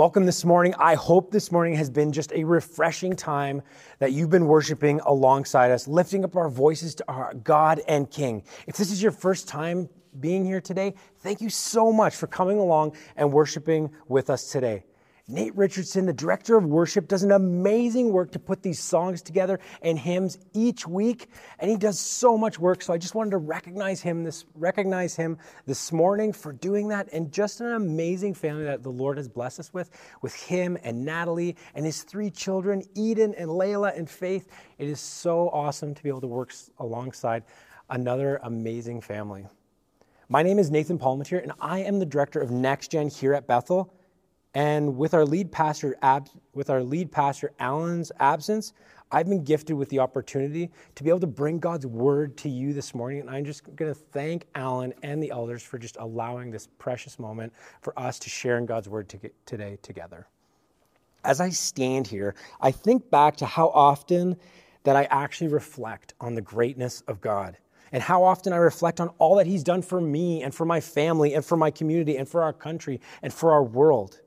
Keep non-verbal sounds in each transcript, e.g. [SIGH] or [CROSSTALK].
Welcome this morning. I hope this morning has been just a refreshing time that you've been worshiping alongside us, lifting up our voices to our God and King. If this is your first time being here today, thank you so much for coming along and worshiping with us today. Nate Richardson, the director of worship, does an amazing work to put these songs together and hymns each week, and he does so much work. So I just wanted to recognize him this recognize him this morning for doing that, and just an amazing family that the Lord has blessed us with, with him and Natalie and his three children, Eden and Layla and Faith. It is so awesome to be able to work alongside another amazing family. My name is Nathan Palmatier, and I am the director of Next Gen here at Bethel. And with our lead pastor, with our lead pastor Alan's absence, I've been gifted with the opportunity to be able to bring God's word to you this morning. And I'm just going to thank Alan and the elders for just allowing this precious moment for us to share in God's word to today together. As I stand here, I think back to how often that I actually reflect on the greatness of God and how often I reflect on all that He's done for me and for my family and for my community and for our country and for our world.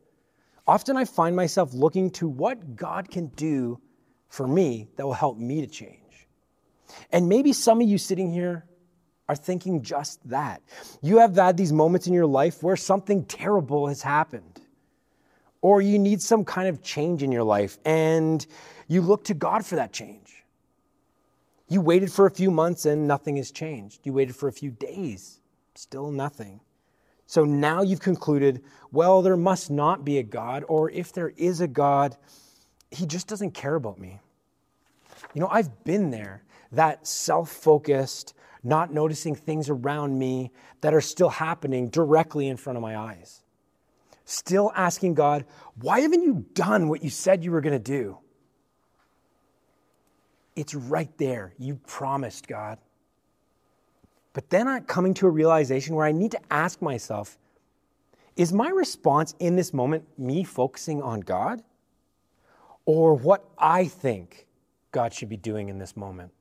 Often I find myself looking to what God can do for me that will help me to change. And maybe some of you sitting here are thinking just that. You have had these moments in your life where something terrible has happened, or you need some kind of change in your life, and you look to God for that change. You waited for a few months and nothing has changed. You waited for a few days, still nothing. So now you've concluded, well, there must not be a God, or if there is a God, he just doesn't care about me. You know, I've been there, that self focused, not noticing things around me that are still happening directly in front of my eyes. Still asking God, why haven't you done what you said you were going to do? It's right there. You promised, God. But then I'm coming to a realization where I need to ask myself is my response in this moment me focusing on God or what I think God should be doing in this moment?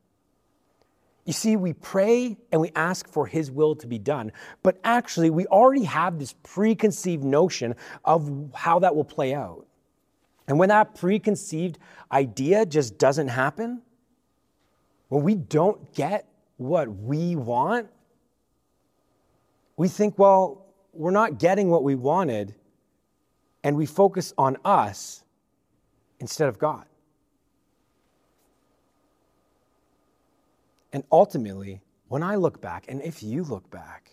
You see, we pray and we ask for His will to be done, but actually, we already have this preconceived notion of how that will play out. And when that preconceived idea just doesn't happen, when we don't get what we want, we think, well, we're not getting what we wanted, and we focus on us instead of God. And ultimately, when I look back, and if you look back,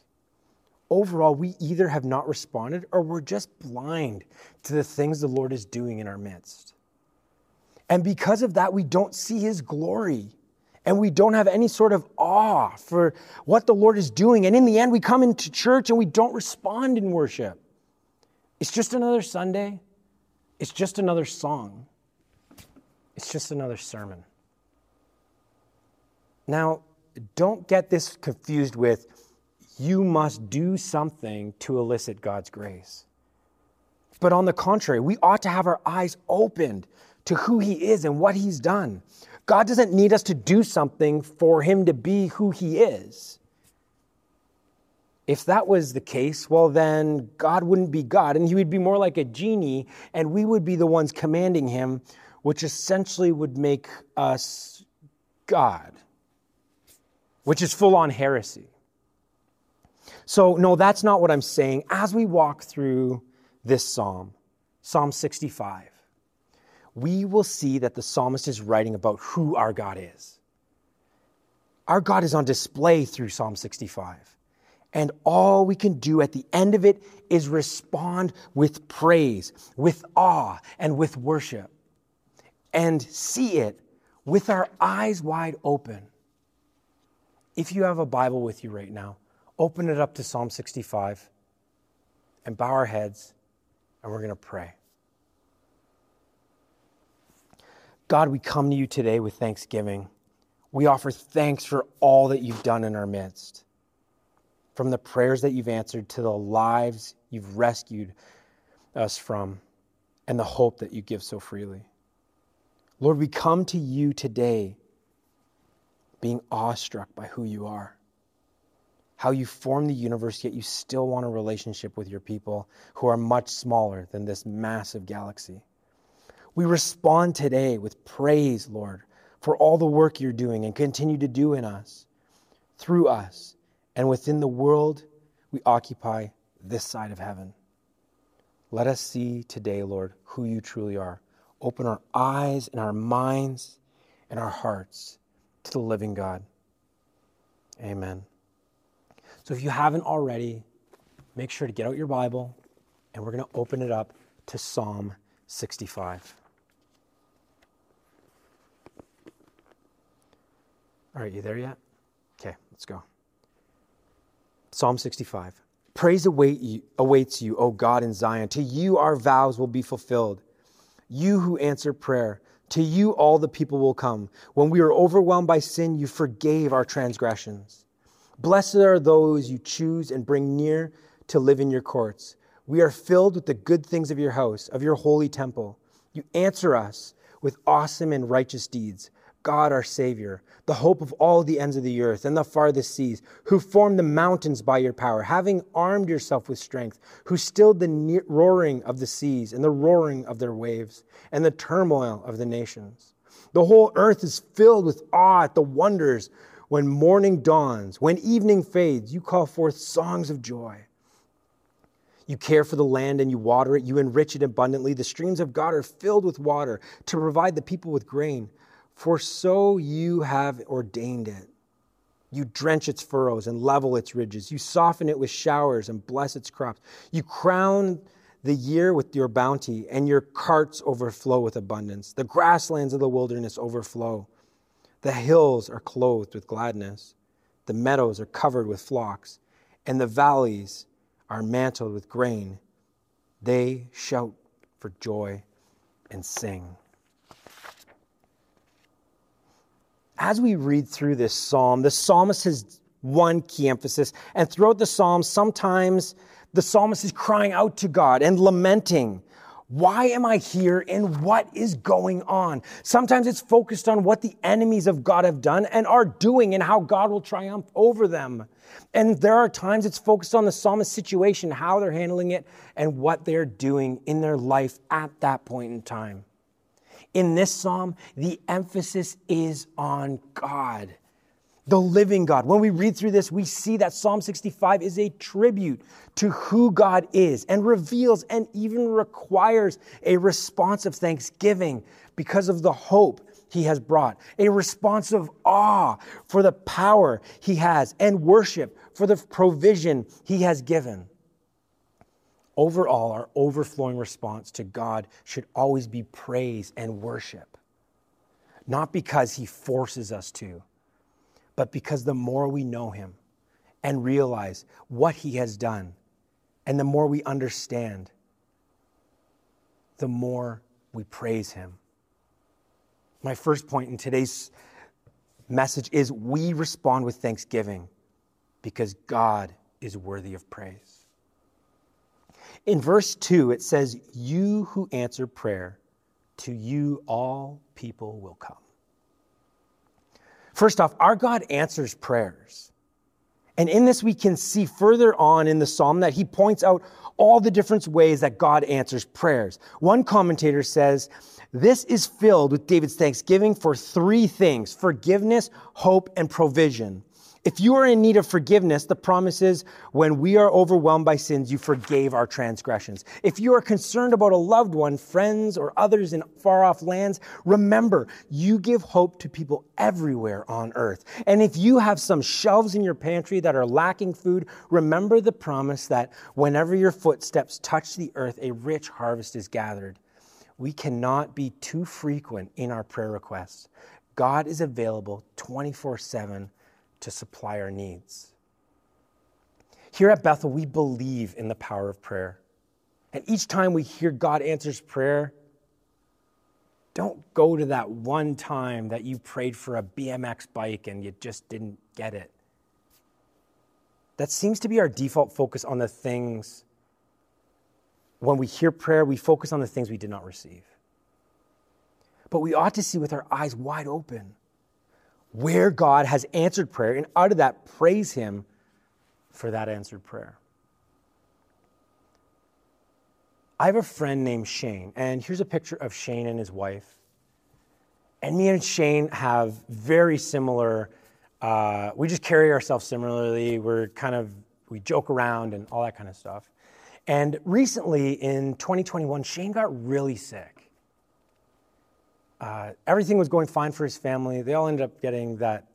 overall, we either have not responded or we're just blind to the things the Lord is doing in our midst. And because of that, we don't see his glory and we don't have any sort of awe for what the Lord is doing. And in the end, we come into church and we don't respond in worship. It's just another Sunday, it's just another song, it's just another sermon. Now, don't get this confused with you must do something to elicit God's grace. But on the contrary, we ought to have our eyes opened to who He is and what He's done. God doesn't need us to do something for him to be who he is. If that was the case, well, then God wouldn't be God, and he would be more like a genie, and we would be the ones commanding him, which essentially would make us God, which is full on heresy. So, no, that's not what I'm saying. As we walk through this psalm, Psalm 65, we will see that the psalmist is writing about who our God is. Our God is on display through Psalm 65. And all we can do at the end of it is respond with praise, with awe, and with worship, and see it with our eyes wide open. If you have a Bible with you right now, open it up to Psalm 65 and bow our heads, and we're going to pray. God, we come to you today with thanksgiving. We offer thanks for all that you've done in our midst. From the prayers that you've answered to the lives you've rescued us from and the hope that you give so freely. Lord, we come to you today being awestruck by who you are. how you form the universe, yet you still want a relationship with your people who are much smaller than this massive galaxy. We respond today with praise, Lord, for all the work you're doing and continue to do in us, through us, and within the world we occupy this side of heaven. Let us see today, Lord, who you truly are. Open our eyes and our minds and our hearts to the living God. Amen. So if you haven't already, make sure to get out your Bible and we're going to open it up to Psalm 65. All right, you there yet? Okay, let's go. Psalm 65. Praise await you, awaits you, O God in Zion. To you our vows will be fulfilled. You who answer prayer, to you all the people will come. When we were overwhelmed by sin, you forgave our transgressions. Blessed are those you choose and bring near to live in your courts. We are filled with the good things of your house, of your holy temple. You answer us with awesome and righteous deeds. God, our Savior, the hope of all the ends of the earth and the farthest seas, who formed the mountains by your power, having armed yourself with strength, who stilled the roaring of the seas and the roaring of their waves and the turmoil of the nations. The whole earth is filled with awe at the wonders when morning dawns, when evening fades, you call forth songs of joy. You care for the land and you water it. You enrich it abundantly. The streams of God are filled with water to provide the people with grain. For so you have ordained it. You drench its furrows and level its ridges. You soften it with showers and bless its crops. You crown the year with your bounty, and your carts overflow with abundance. The grasslands of the wilderness overflow. The hills are clothed with gladness, the meadows are covered with flocks, and the valleys are mantled with grain. They shout for joy and sing. As we read through this psalm, the psalmist has one key emphasis, and throughout the psalm, sometimes the psalmist is crying out to God and lamenting why am I here and what is going on? Sometimes it's focused on what the enemies of God have done and are doing and how God will triumph over them. And there are times it's focused on the psalmist's situation, how they're handling it, and what they're doing in their life at that point in time. In this psalm, the emphasis is on God the living God. When we read through this, we see that Psalm 65 is a tribute to who God is and reveals and even requires a response of thanksgiving because of the hope he has brought, a response of awe for the power he has, and worship for the provision he has given. Overall, our overflowing response to God should always be praise and worship, not because he forces us to but because the more we know him and realize what he has done, and the more we understand, the more we praise him. My first point in today's message is we respond with thanksgiving because God is worthy of praise. In verse 2, it says, You who answer prayer, to you all people will come. First off, our God answers prayers. And in this, we can see further on in the psalm that he points out all the different ways that God answers prayers. One commentator says, This is filled with David's thanksgiving for three things forgiveness, hope, and provision. If you are in need of forgiveness, the promise is when we are overwhelmed by sins, you forgave our transgressions. If you are concerned about a loved one, friends, or others in far off lands, remember you give hope to people everywhere on earth. And if you have some shelves in your pantry that are lacking food, remember the promise that whenever your footsteps touch the earth, a rich harvest is gathered. We cannot be too frequent in our prayer requests. God is available 24 7 to supply our needs. Here at Bethel, we believe in the power of prayer. And each time we hear God answers prayer, don't go to that one time that you prayed for a BMX bike and you just didn't get it. That seems to be our default focus on the things. When we hear prayer, we focus on the things we did not receive. But we ought to see with our eyes wide open where God has answered prayer, and out of that, praise Him for that answered prayer. I have a friend named Shane, and here's a picture of Shane and his wife. And me and Shane have very similar, uh, we just carry ourselves similarly. We're kind of, we joke around and all that kind of stuff. And recently in 2021, Shane got really sick. Uh, everything was going fine for his family. They all ended up getting that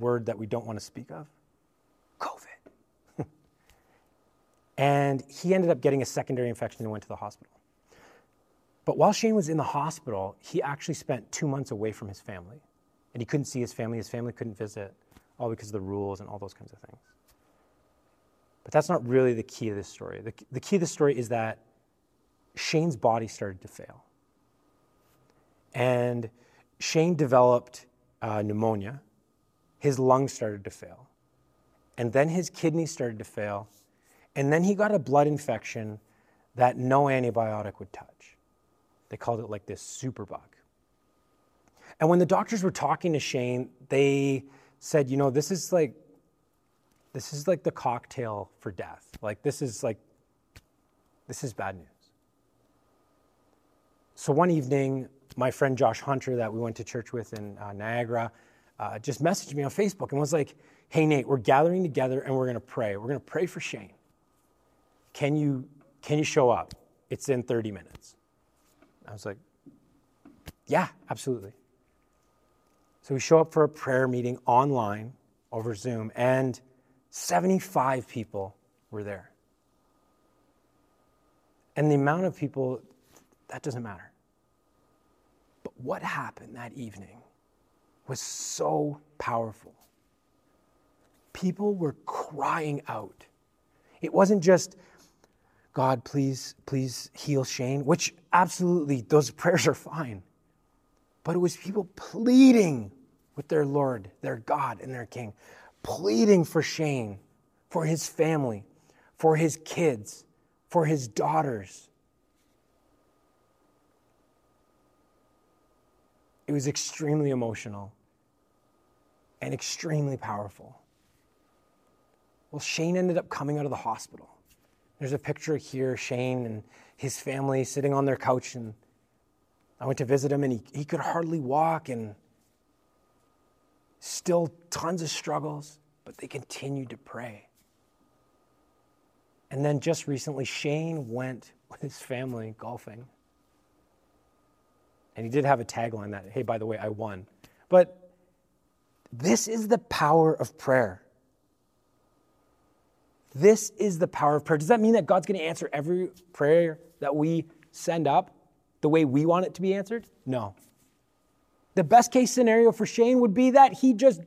word that we don't want to speak of COVID. [LAUGHS] and he ended up getting a secondary infection and went to the hospital. But while Shane was in the hospital, he actually spent two months away from his family. And he couldn't see his family, his family couldn't visit, all because of the rules and all those kinds of things. But that's not really the key of this story. The, the key of the story is that Shane's body started to fail. And Shane developed uh, pneumonia. His lungs started to fail. And then his kidneys started to fail. And then he got a blood infection that no antibiotic would touch. They called it like this superbug. And when the doctors were talking to Shane, they said, you know, this is like this is like the cocktail for death. Like, this is like, this is bad news. So one evening, my friend Josh Hunter, that we went to church with in uh, Niagara, uh, just messaged me on Facebook and was like, hey, Nate, we're gathering together and we're going to pray. We're going to pray for Shane. Can you, can you show up? It's in 30 minutes. I was like, yeah, absolutely. So we show up for a prayer meeting online over Zoom, and 75 people were there. And the amount of people, that doesn't matter. What happened that evening was so powerful. People were crying out. It wasn't just, God, please, please heal Shane, which absolutely, those prayers are fine. But it was people pleading with their Lord, their God, and their King pleading for Shane, for his family, for his kids, for his daughters. It was extremely emotional and extremely powerful. Well, Shane ended up coming out of the hospital. There's a picture here, Shane and his family sitting on their couch, and I went to visit him, and he, he could hardly walk, and Still tons of struggles, but they continued to pray. And then just recently, Shane went with his family golfing. And he did have a tagline that, hey, by the way, I won. But this is the power of prayer. This is the power of prayer. Does that mean that God's going to answer every prayer that we send up the way we want it to be answered? No. The best case scenario for Shane would be that he just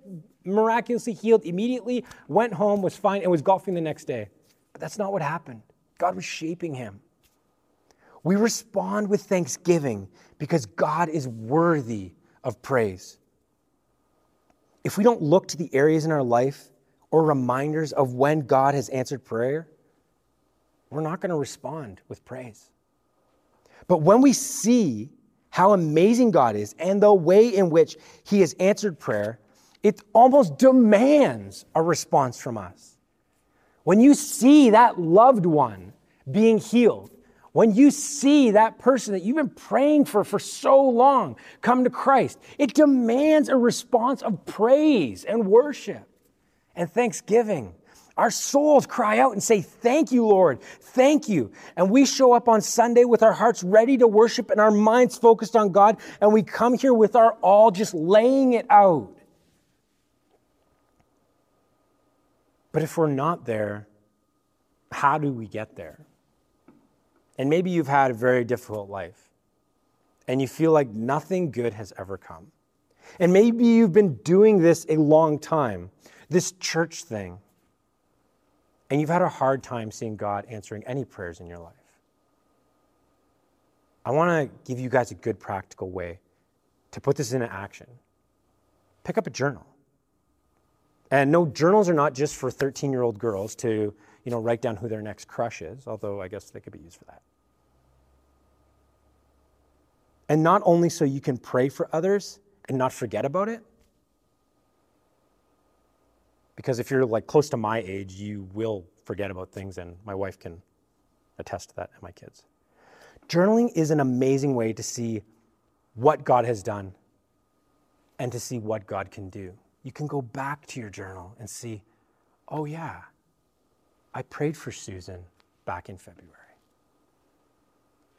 miraculously healed immediately, went home, was fine, and was golfing the next day. But that's not what happened. God was shaping him. We respond with thanksgiving because God is worthy of praise. If we don't look to the areas in our life or reminders of when God has answered prayer, we're not going to respond with praise. But when we see how amazing God is and the way in which He has answered prayer, it almost demands a response from us. When you see that loved one being healed, when you see that person that you've been praying for for so long come to Christ, it demands a response of praise and worship and thanksgiving. Our souls cry out and say, Thank you, Lord. Thank you. And we show up on Sunday with our hearts ready to worship and our minds focused on God. And we come here with our all just laying it out. But if we're not there, how do we get there? And maybe you've had a very difficult life and you feel like nothing good has ever come. And maybe you've been doing this a long time, this church thing and you've had a hard time seeing God answering any prayers in your life, I want to give you guys a good practical way to put this into action. Pick up a journal. And no, journals are not just for 13 year old girls to you know, write down who their next crush is, although I guess they could be used for that. And not only so you can pray for others and not forget about it, Because if you're like close to my age, you will forget about things, and my wife can attest to that and my kids. Journaling is an amazing way to see what God has done and to see what God can do. You can go back to your journal and see, oh, yeah, I prayed for Susan back in February.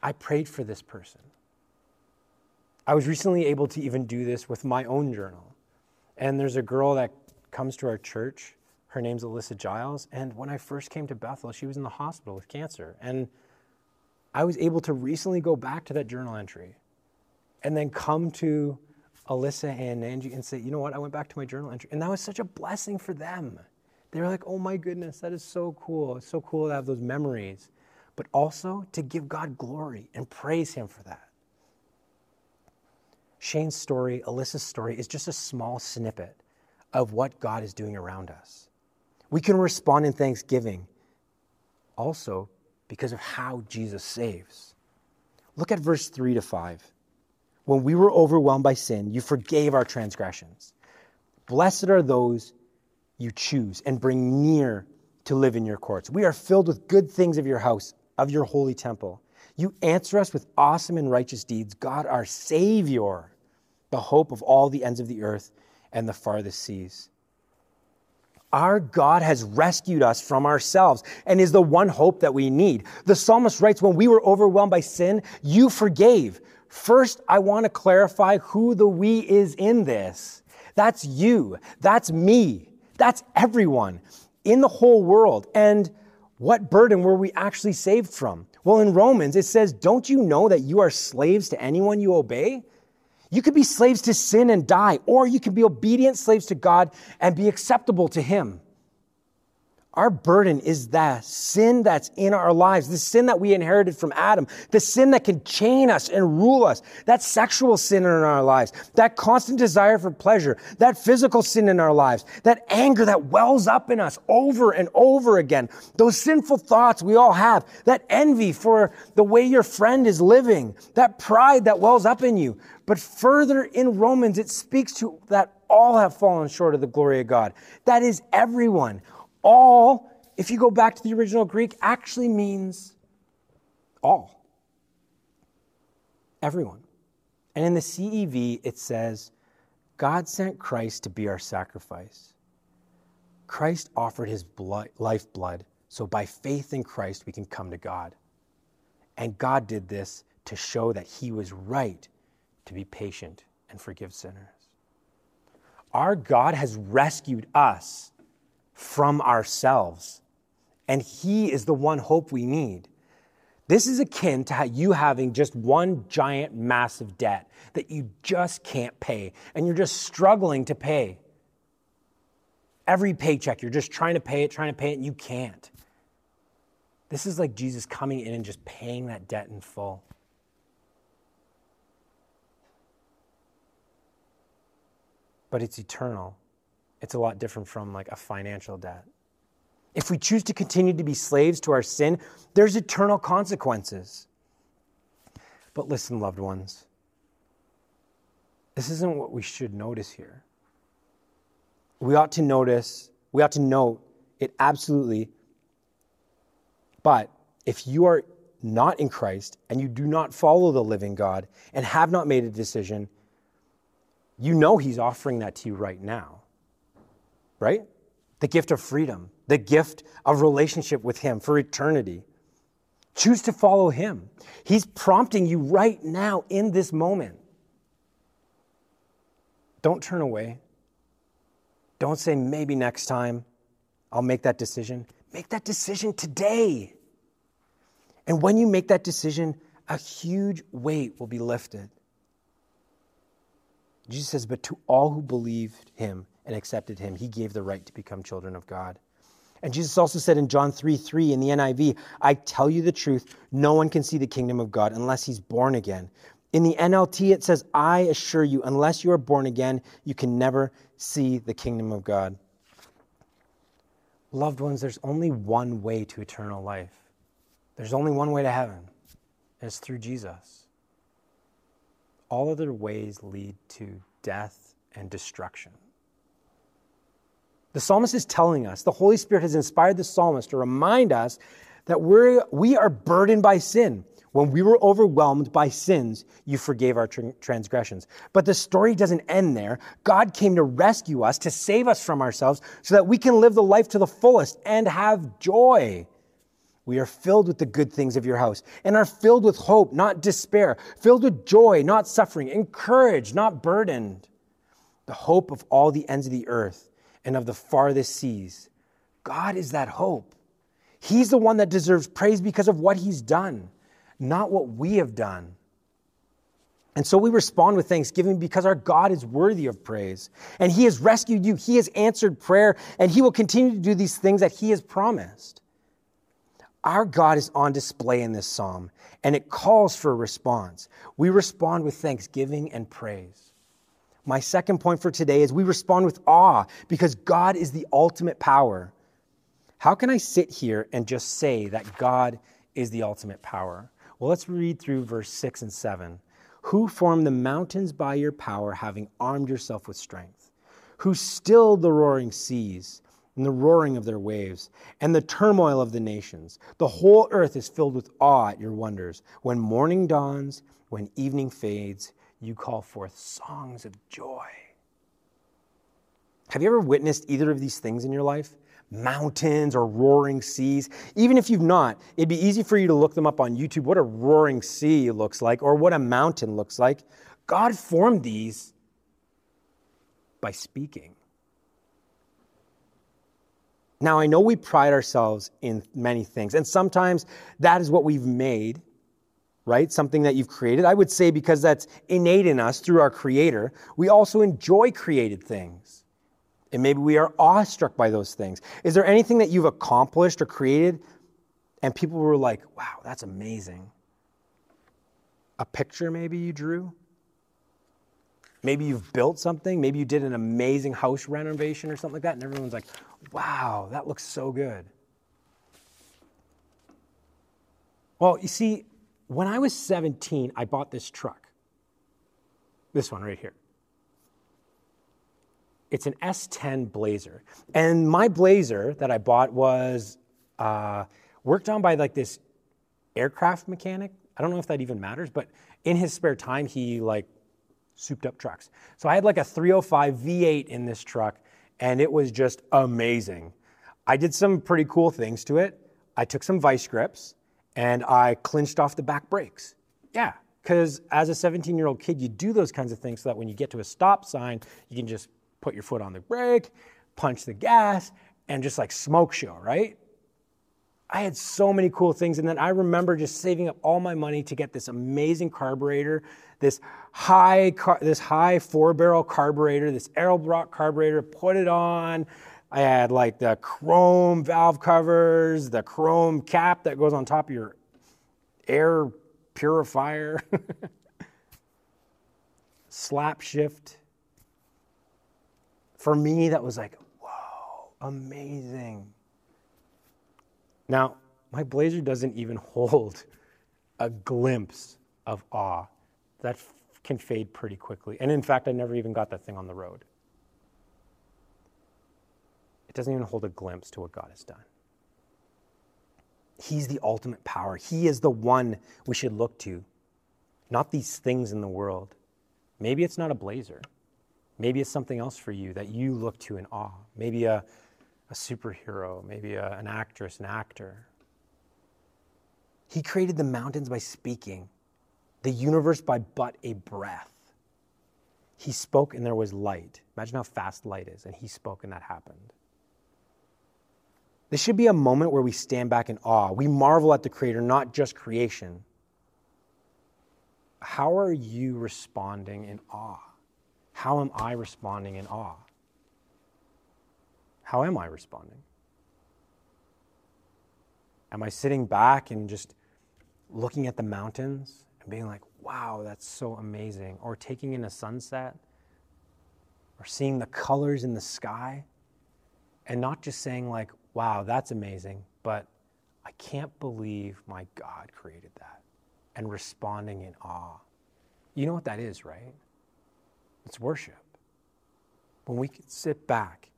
I prayed for this person. I was recently able to even do this with my own journal. And there's a girl that comes to our church. Her name's Alyssa Giles. And when I first came to Bethel, she was in the hospital with cancer. And I was able to recently go back to that journal entry and then come to Alyssa and Angie and say, you know what, I went back to my journal entry. And that was such a blessing for them. They were like, oh my goodness, that is so cool. It's so cool to have those memories, but also to give God glory and praise Him for that. Shane's story, Alyssa's story, is just a small snippet of what God is doing around us. We can respond in thanksgiving also because of how Jesus saves. Look at verse 3 to 5. When we were overwhelmed by sin, you forgave our transgressions. Blessed are those you choose and bring near to live in your courts. We are filled with good things of your house, of your holy temple. You answer us with awesome and righteous deeds. God, our Savior, the hope of all the ends of the earth and the farthest seas. Our God has rescued us from ourselves and is the one hope that we need. The psalmist writes, When we were overwhelmed by sin, you forgave. First, I want to clarify who the we is in this. That's you. That's me. That's everyone in the whole world. And what burden were we actually saved from? Well, in Romans, it says, Don't you know that you are slaves to anyone you obey? You could be slaves to sin and die, or you can be obedient slaves to God and be acceptable to Him. Our burden is that sin that's in our lives, the sin that we inherited from Adam, the sin that can chain us and rule us, that sexual sin in our lives, that constant desire for pleasure, that physical sin in our lives, that anger that wells up in us over and over again, those sinful thoughts we all have, that envy for the way your friend is living, that pride that wells up in you. But further in Romans, it speaks to that all have fallen short of the glory of God. That is everyone all, if you go back to the original Greek, actually means all. Everyone. And in the CEV, it says, God sent Christ to be our sacrifice. Christ offered his blood, lifeblood, so by faith in Christ, we can come to God. And God did this to show that he was right to be patient and forgive sinners. Our God has rescued us from ourselves. And He is the one hope we need. This is akin to you having just one giant, massive debt that you just can't pay, and you're just struggling to pay. Every paycheck, you're just trying to pay it, trying to pay it, and you can't. This is like Jesus coming in and just paying that debt in full. But it's eternal it's a lot different from like a financial debt. If we choose to continue to be slaves to our sin, there's eternal consequences. But listen, loved ones, this isn't what we should notice here. We ought to notice, we ought to note it absolutely. But if you are not in Christ and you do not follow the living God and have not made a decision, you know He's offering that to you right now right? The gift of freedom, the gift of relationship with Him for eternity. Choose to follow Him. He's prompting you right now in this moment. Don't turn away. Don't say, maybe next time I'll make that decision. Make that decision today. And when you make that decision, a huge weight will be lifted. Jesus says, But to all who believed him, and accepted him, he gave the right to become children of God. And Jesus also said in John 3 3 in the NIV, I tell you the truth, no one can see the kingdom of God unless he's born again. In the NLT, it says, I assure you, unless you are born again, you can never see the kingdom of God. Loved ones, there's only one way to eternal life. There's only one way to heaven, it's through Jesus. All other ways lead to death and destruction. The psalmist is telling us, the Holy Spirit has inspired the psalmist to remind us that we're, we are burdened by sin. When we were overwhelmed by sins, you forgave our transgressions. But the story doesn't end there. God came to rescue us, to save us from ourselves, so that we can live the life to the fullest and have joy. We are filled with the good things of your house and are filled with hope, not despair, filled with joy, not suffering, encouraged, not burdened. The hope of all the ends of the earth and of the farthest seas. God is that hope. He's the one that deserves praise because of what he's done not what we have done. And so we respond with thanksgiving because our God is worthy of praise. And He has rescued you, He has answered prayer, and He will continue to do these things that He has promised. Our God is on display in this psalm, and it calls for a response. We respond with thanksgiving and praise. My second point for today is we respond with awe because God is the ultimate power. How can I sit here and just say that God is the ultimate power? Well, let's read through verse 6 and 7. Who formed the mountains by your power, having armed yourself with strength? Who stilled the roaring seas and the roaring of their waves and the turmoil of the nations? The whole earth is filled with awe at your wonders. When morning dawns, when evening fades, you call forth songs of joy. Have you ever witnessed either of these things in your life? mountains or roaring seas. Even if you've not, it'd be easy for you to look them up on YouTube, what a roaring sea looks like or what a mountain looks like. God formed these by speaking. Now, I know we pride ourselves in many things, and sometimes that is what we've made, right? Something that you've created. I would say because that's innate in us through our Creator, we also enjoy created things. And maybe we are awestruck by those things. Is there anything that you've accomplished or created and people were like, wow, that's amazing? A picture maybe you drew? Maybe you've built something. Maybe you did an amazing house renovation or something like that. And everyone's like, wow, that looks so good. Well, you see, when I was 17, I bought this truck. This one right here it's an S10 Blazer. And my Blazer that I bought was uh, worked on by like this aircraft mechanic. I don't know if that even matters, but in his spare time, he like souped up trucks. So I had like a 305 V8 in this truck, and it was just amazing. I did some pretty cool things to it. I took some vice grips and I clinched off the back brakes. Yeah, because as a 17 year old kid, you do those kinds of things so that when you get to a stop sign, you can just put your foot on the brake, punch the gas, and just like smoke show, right? I had so many cool things. And then I remember just saving up all my money to get this amazing carburetor, this high, car, this high four barrel carburetor, this Edelbrock carburetor, put it on. I had like the chrome valve covers, the chrome cap that goes on top of your air purifier, [LAUGHS] slap shift for me, that was like, whoa, amazing. Now, my blazer doesn't even [LAUGHS] hold a glimpse of awe. That can fade pretty quickly. And in fact, I never even got that thing on the road. It doesn't even hold a glimpse to what God has done. He's the ultimate power. He is the one we should look to, not these things in the world. Maybe it's not a blazer. Maybe it's something else for you that you look to in awe. Maybe a, a superhero, maybe a, an actress, an actor. He created the mountains by speaking, the universe by but a breath. He spoke and there was light. Imagine how fast light is. And he spoke and that happened. This should be a moment where we stand back in awe. We marvel at the Creator, not just creation. How are you responding in awe? How am I responding in awe? How am I responding? Am I sitting back and just looking at the mountains and being like, wow, that's so amazing? Or taking in a sunset? Or seeing the colors in the sky? And not just saying, like, wow, that's amazing, but I can't believe my God created that. And responding in awe. You know what that is, right? It's worship. When we can sit back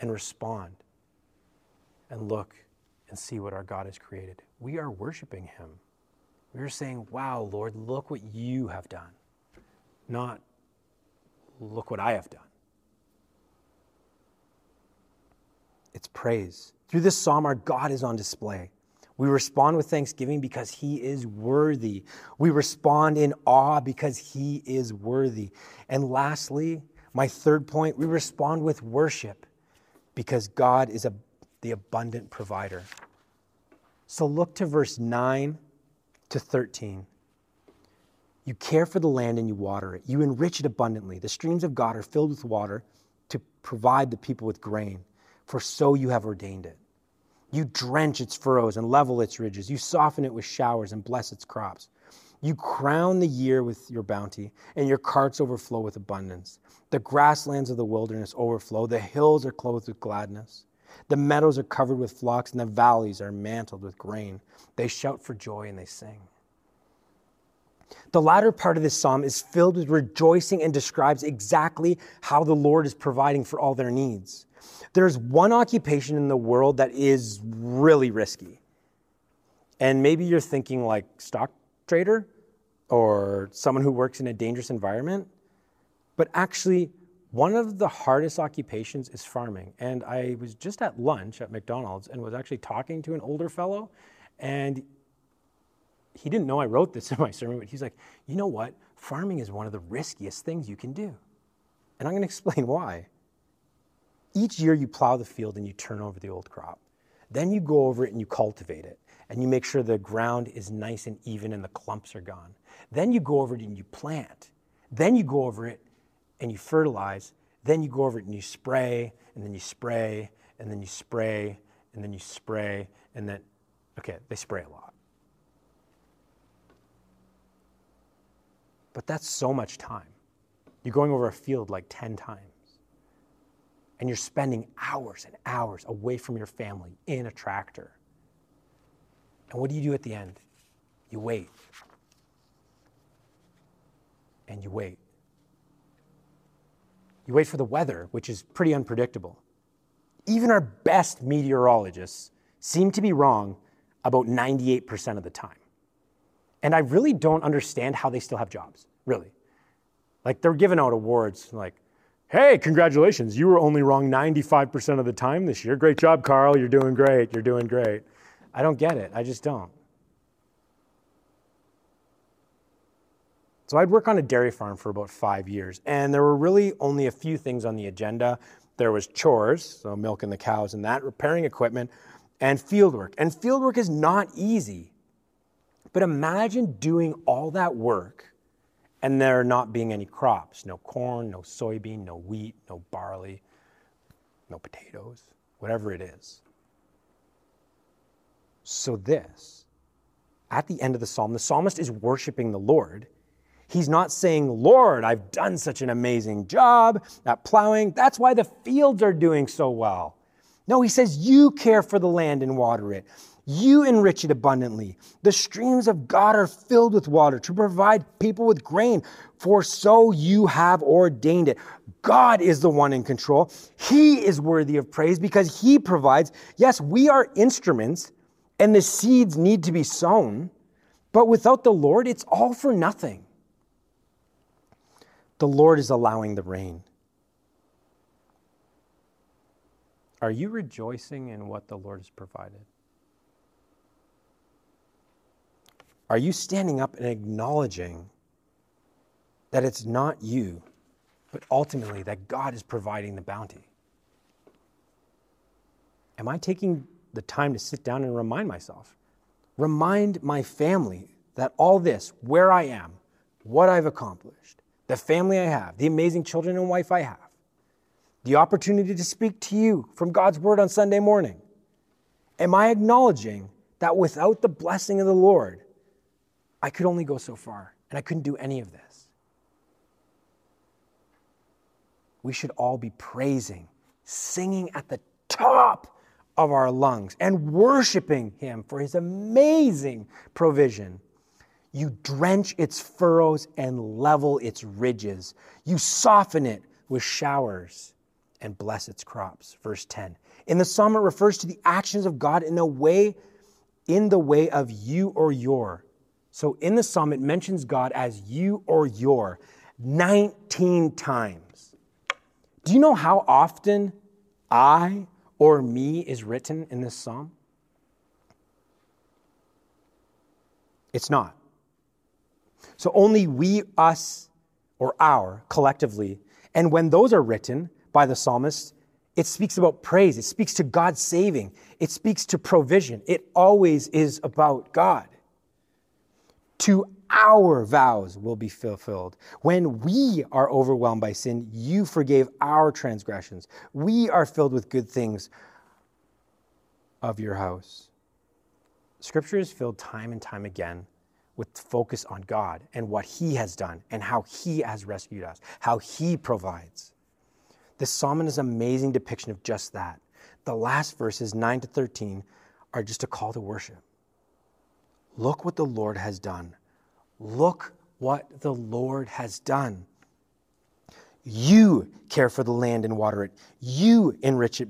and respond and look and see what our God has created. We are worshiping Him. We are saying, Wow, Lord, look what you have done, not look what I have done. It's praise. Through this psalm, our God is on display. We respond with thanksgiving because he is worthy. We respond in awe because he is worthy. And lastly, my third point, we respond with worship because God is a, the abundant provider. So look to verse 9 to 13. You care for the land and you water it. You enrich it abundantly. The streams of God are filled with water to provide the people with grain, for so you have ordained it. You drench its furrows and level its ridges. You soften it with showers and bless its crops. You crown the year with your bounty, and your carts overflow with abundance. The grasslands of the wilderness overflow. The hills are clothed with gladness. The meadows are covered with flocks, and the valleys are mantled with grain. They shout for joy and they sing. The latter part of this psalm is filled with rejoicing and describes exactly how the Lord is providing for all their needs. There's one occupation in the world that is really risky. And maybe you're thinking like stock trader or someone who works in a dangerous environment. But actually, one of the hardest occupations is farming. And I was just at lunch at McDonald's and was actually talking to an older fellow. And he didn't know I wrote this [LAUGHS] in my sermon, but he's like, you know what? Farming is one of the riskiest things you can do. And I'm going to explain [LAUGHS] why. Each year you plow the field and you turn over the old crop. Then you go over it and you cultivate it and you make sure the ground is nice and even and the clumps are gone. Then you go over it and you plant. Then you go over it and you fertilize. Then you go over it and you spray and then you spray and then you spray and then you spray and then, okay, they spray a lot. But that's so much time. You're going over a field like 10 times and you're spending hours and hours away from your family in a tractor. And what do you do at the end? You wait. And you wait. You wait for the weather, which is pretty unpredictable. Even our best meteorologists seem to be wrong about 98% of the time. And I really don't understand how they still have jobs, really. Like they're giving out awards like Hey, congratulations. You were only wrong 95% of the time this year. Great job, Carl. You're doing great. You're doing great. I don't get it. I just don't. So I'd work on a dairy farm for about five years, and there were really only a few things on the agenda. There was chores, so milking the cows and that, repairing equipment, and field work. And field work is not easy. But imagine doing all that work and there not being any crops no corn, no soybean, no wheat, no barley, no potatoes, whatever it is. So, this, at the end of the psalm, the psalmist is worshiping the Lord. He's not saying, Lord, I've done such an amazing job at plowing. That's why the fields are doing so well. No, he says, You care for the land and water it. You enrich it abundantly. The streams of God are filled with water to provide people with grain, for so you have ordained it. God is the one in control. He is worthy of praise because He provides. Yes, we are instruments and the seeds need to be sown, but without the Lord, it's all for nothing. The Lord is allowing the rain. Are you rejoicing in what the Lord has provided? Are you standing up and acknowledging that it's not you, but ultimately that God is providing the bounty? Am I taking the time to sit down and remind myself, remind my family that all this, where I am, what I've accomplished, the family I have, the amazing children and wife I have, the opportunity to speak to you from God's word on Sunday morning? Am I acknowledging that without the blessing of the Lord, I could only go so far, and I couldn't do any of this. We should all be praising, singing at the top of our lungs, and worshiping Him for His amazing provision. You drench its furrows and level its ridges. You soften it with showers and bless its crops. Verse 10. In the psalm, it refers to the actions of God in the way, in the way of you or your. So in the psalm, it mentions God as you or your 19 times. Do you know how often I or me is written in this psalm? It's not. So only we, us, or our collectively. And when those are written by the psalmist, it speaks about praise. It speaks to God's saving. It speaks to provision. It always is about God. To our vows will be fulfilled. When we are overwhelmed by sin, you forgave our transgressions. We are filled with good things of your house. Scripture is filled time and time again with focus on God and what He has done and how He has rescued us, how He provides. The psalm is an amazing depiction of just that. The last verses, 9 to 13, are just a call to worship. Look what the Lord has done. Look what the Lord has done. You care for the land and water it. You enrich it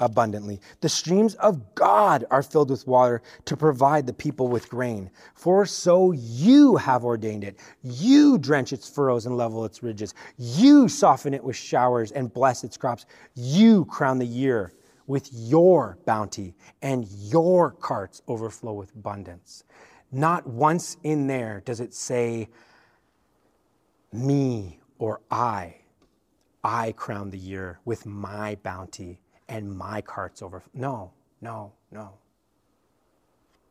abundantly. The streams of God are filled with water to provide the people with grain. For so you have ordained it. You drench its furrows and level its ridges. You soften it with showers and bless its crops. You crown the year with your bounty, and your carts overflow with abundance. Not once in there does it say, me or I I crown the year with my bounty and my carts over. No, no, no.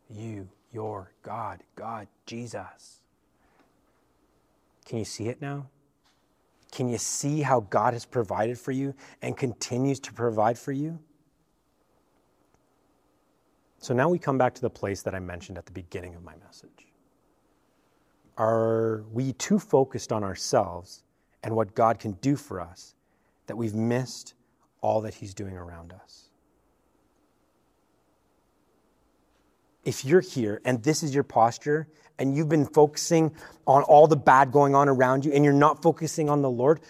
You, your God, God, Jesus. Can you see it now? Can you see how God has provided for you and continues to provide for you? So now we come back to the place that I mentioned at the beginning of my message. Are we too focused on ourselves and what God can do for us, that we've missed all that He's doing around us. If you're here and this is your posture, and you've been focusing on all the bad going on around you, and you're not focusing on the Lord,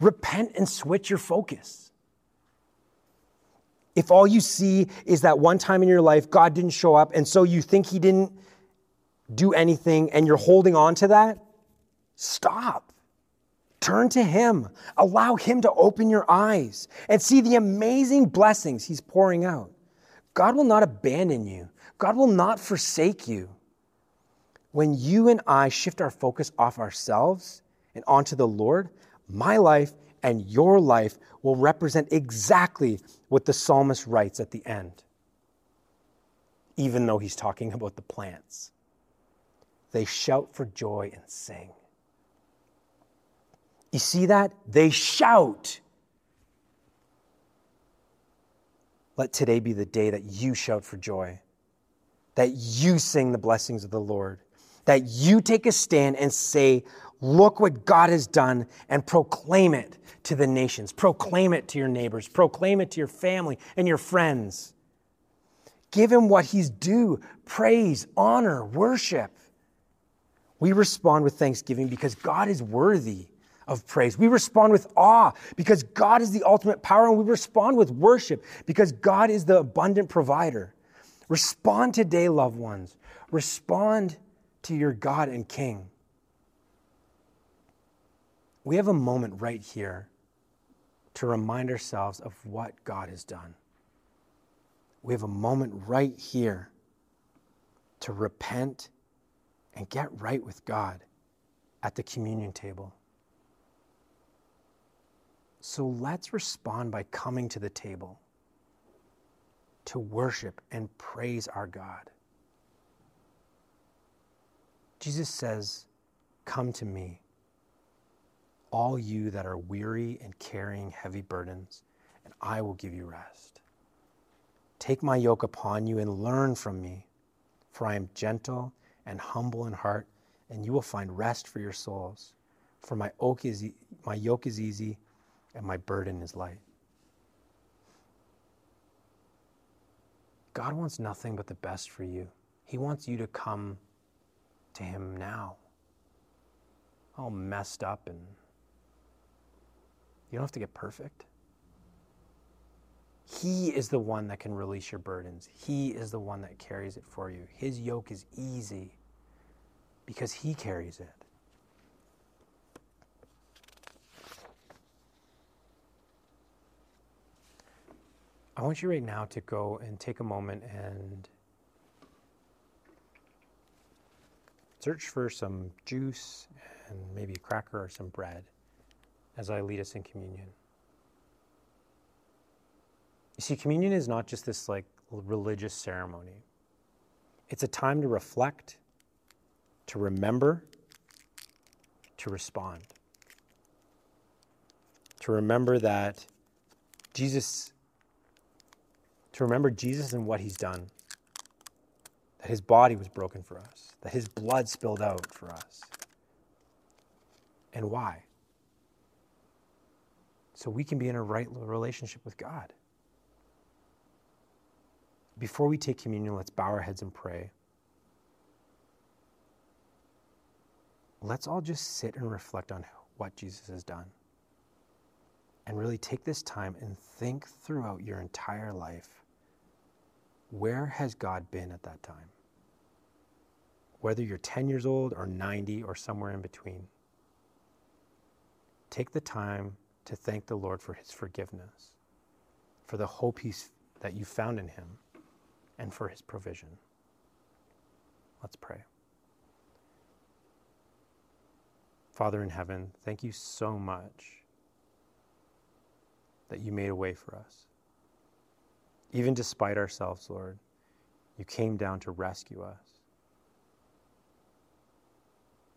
repent and switch your focus. If all you see is that one time in your life God didn't show up, and so you think He didn't do anything, and you're holding on to that, stop. Turn to Him. Allow Him to open your eyes and see the amazing blessings He's pouring out. God will not abandon you, God will not forsake you. When you and I shift our focus off ourselves and onto the Lord, my life and your life will represent exactly what the psalmist writes at the end, even though he's talking [LAUGHS] about the plants. They shout for joy and sing. You see that? They shout. Let today be the day that you shout for joy, that you sing the blessings of the Lord, that you take a stand and say, Look what God has done, and proclaim it to the nations. Proclaim it to your neighbors. Proclaim it to your family and your friends. Give him what he's due praise, honor, worship. We respond with thanksgiving because God is worthy of praise. We respond with awe because God is the ultimate power, and we respond with worship because God is the abundant provider. Respond today, loved ones. Respond to your God and King. We have a moment right here to remind ourselves of what God has done. We have a moment right here to repent and get right with God at the communion table. So let's respond by coming to the table to worship and praise our God. Jesus says, Come to me, all you that are weary and carrying heavy burdens, and I will give you rest. Take my yoke upon you and learn from me, for I am gentle and humble in heart, and you will find rest for your souls. For my yoke is, my yoke is easy and my burden is light. God wants nothing but the best for you. He wants you to come to Him now. All messed up, and you don't have to get perfect. He is the one that can release your burdens. He is the one that carries it for you. His yoke is easy because He carries it. I want you right now to go and take a moment and search for some juice and maybe a cracker or some bread as I lead us in communion. You see, communion is not just this like religious ceremony. It's a time to reflect, to remember, to respond. To remember that Jesus, to remember Jesus and what he's done. That his body was broken for us, that his blood spilled out for us. And why? So we can be in a right relationship with God. Before we take communion, let's bow our heads and pray. Let's all just sit and reflect on what Jesus has done. And really take this time and think throughout your entire life where has God been at that time? Whether you're 10 years old or 90 or somewhere in between. Take the time to thank the Lord for his forgiveness, for the hope he's, that you found in him and for his provision. Let's pray. Father in heaven, thank you so much that you made a way for us. Even despite ourselves, Lord, you came down to rescue us.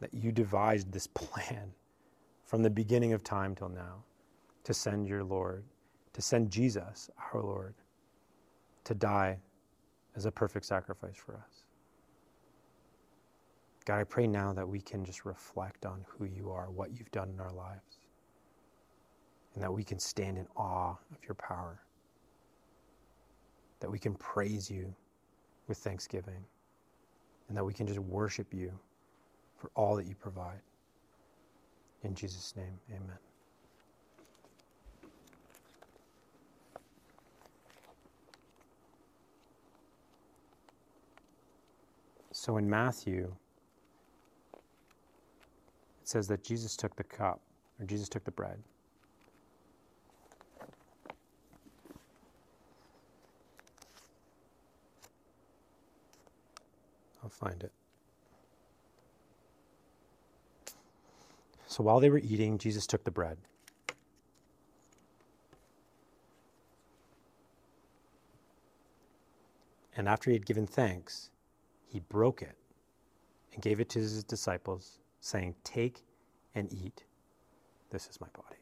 That you devised this [LAUGHS] plan from the beginning of time till now to send your Lord, to send Jesus, our Lord, to die as a perfect sacrifice for us. God, I pray now that we can just reflect on who you are, what you've done in our lives, and that we can stand in awe of your power, that we can praise you with thanksgiving, and that we can just worship you for all that you provide. In Jesus' name, amen. So in Matthew, it says that Jesus took the cup, or Jesus took the bread. I'll find it. So while they were eating, Jesus took the bread. And after he had given thanks, he broke it and gave it to his disciples, saying, Take and eat. This is my body.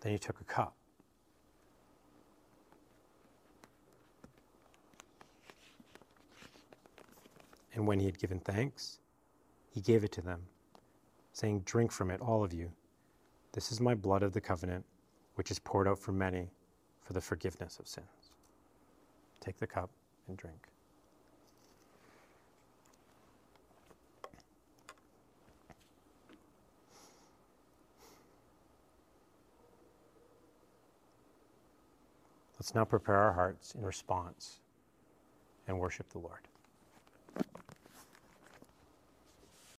Then he took a cup. And when he had given thanks, he gave it to them, saying, Drink from it, all of you. This is my blood of the covenant, which is poured out for many for the forgiveness of sins. Take the cup and drink. Let's now prepare our hearts in response and worship the Lord.